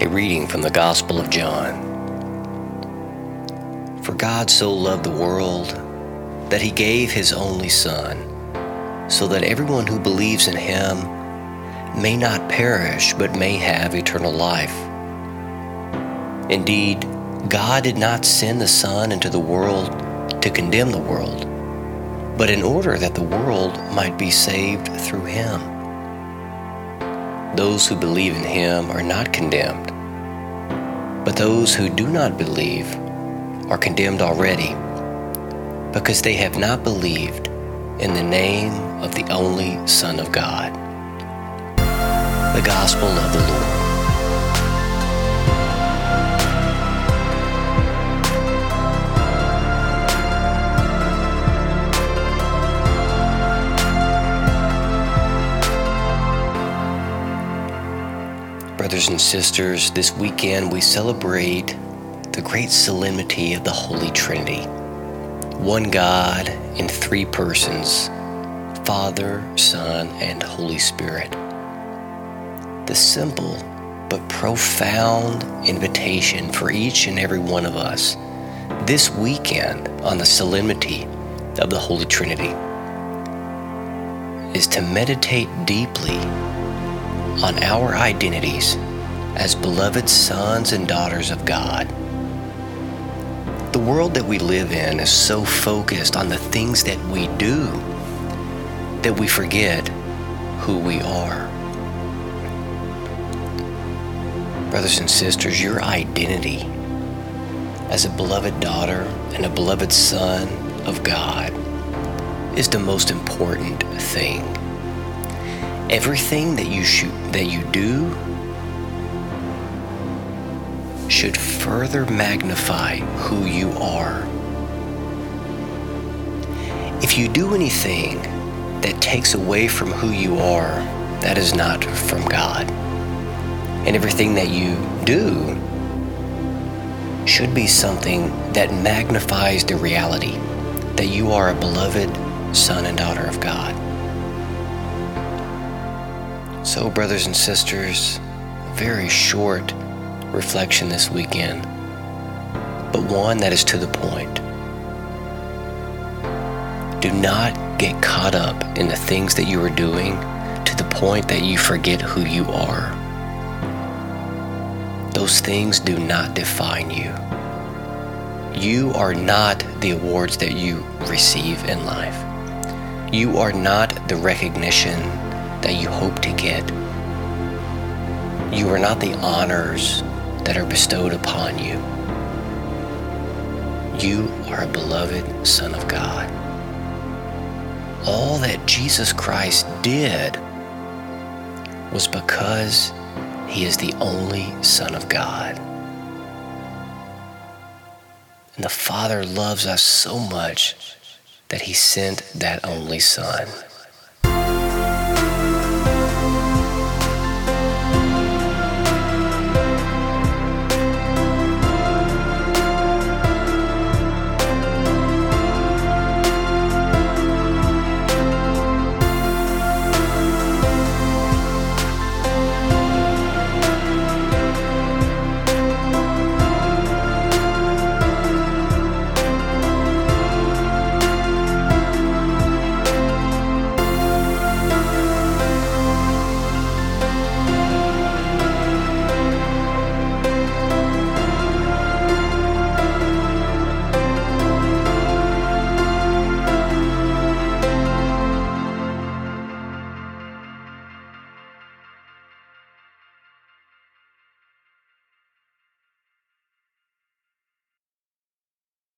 A reading from the Gospel of John. For God so loved the world that he gave his only Son, so that everyone who believes in him may not perish but may have eternal life. Indeed, God did not send the Son into the world to condemn the world, but in order that the world might be saved through him. Those who believe in him are not condemned, but those who do not believe are condemned already, because they have not believed in the name of the only Son of God. The Gospel of the Lord. Brothers and sisters, this weekend we celebrate the great solemnity of the Holy Trinity. One God in three persons Father, Son, and Holy Spirit. The simple but profound invitation for each and every one of us this weekend on the solemnity of the Holy Trinity is to meditate deeply on our identities as beloved sons and daughters of God. The world that we live in is so focused on the things that we do that we forget who we are. Brothers and sisters, your identity as a beloved daughter and a beloved son of God is the most important thing everything that you should, that you do should further magnify who you are. If you do anything that takes away from who you are, that is not from God. And everything that you do should be something that magnifies the reality that you are a beloved son and daughter of God. So, brothers and sisters, very short reflection this weekend, but one that is to the point. Do not get caught up in the things that you are doing to the point that you forget who you are. Those things do not define you. You are not the awards that you receive in life. You are not the recognition that you hope to get. You are not the honors that are bestowed upon you. You are a beloved Son of God. All that Jesus Christ did was because he is the only Son of God. And the Father loves us so much that he sent that only Son.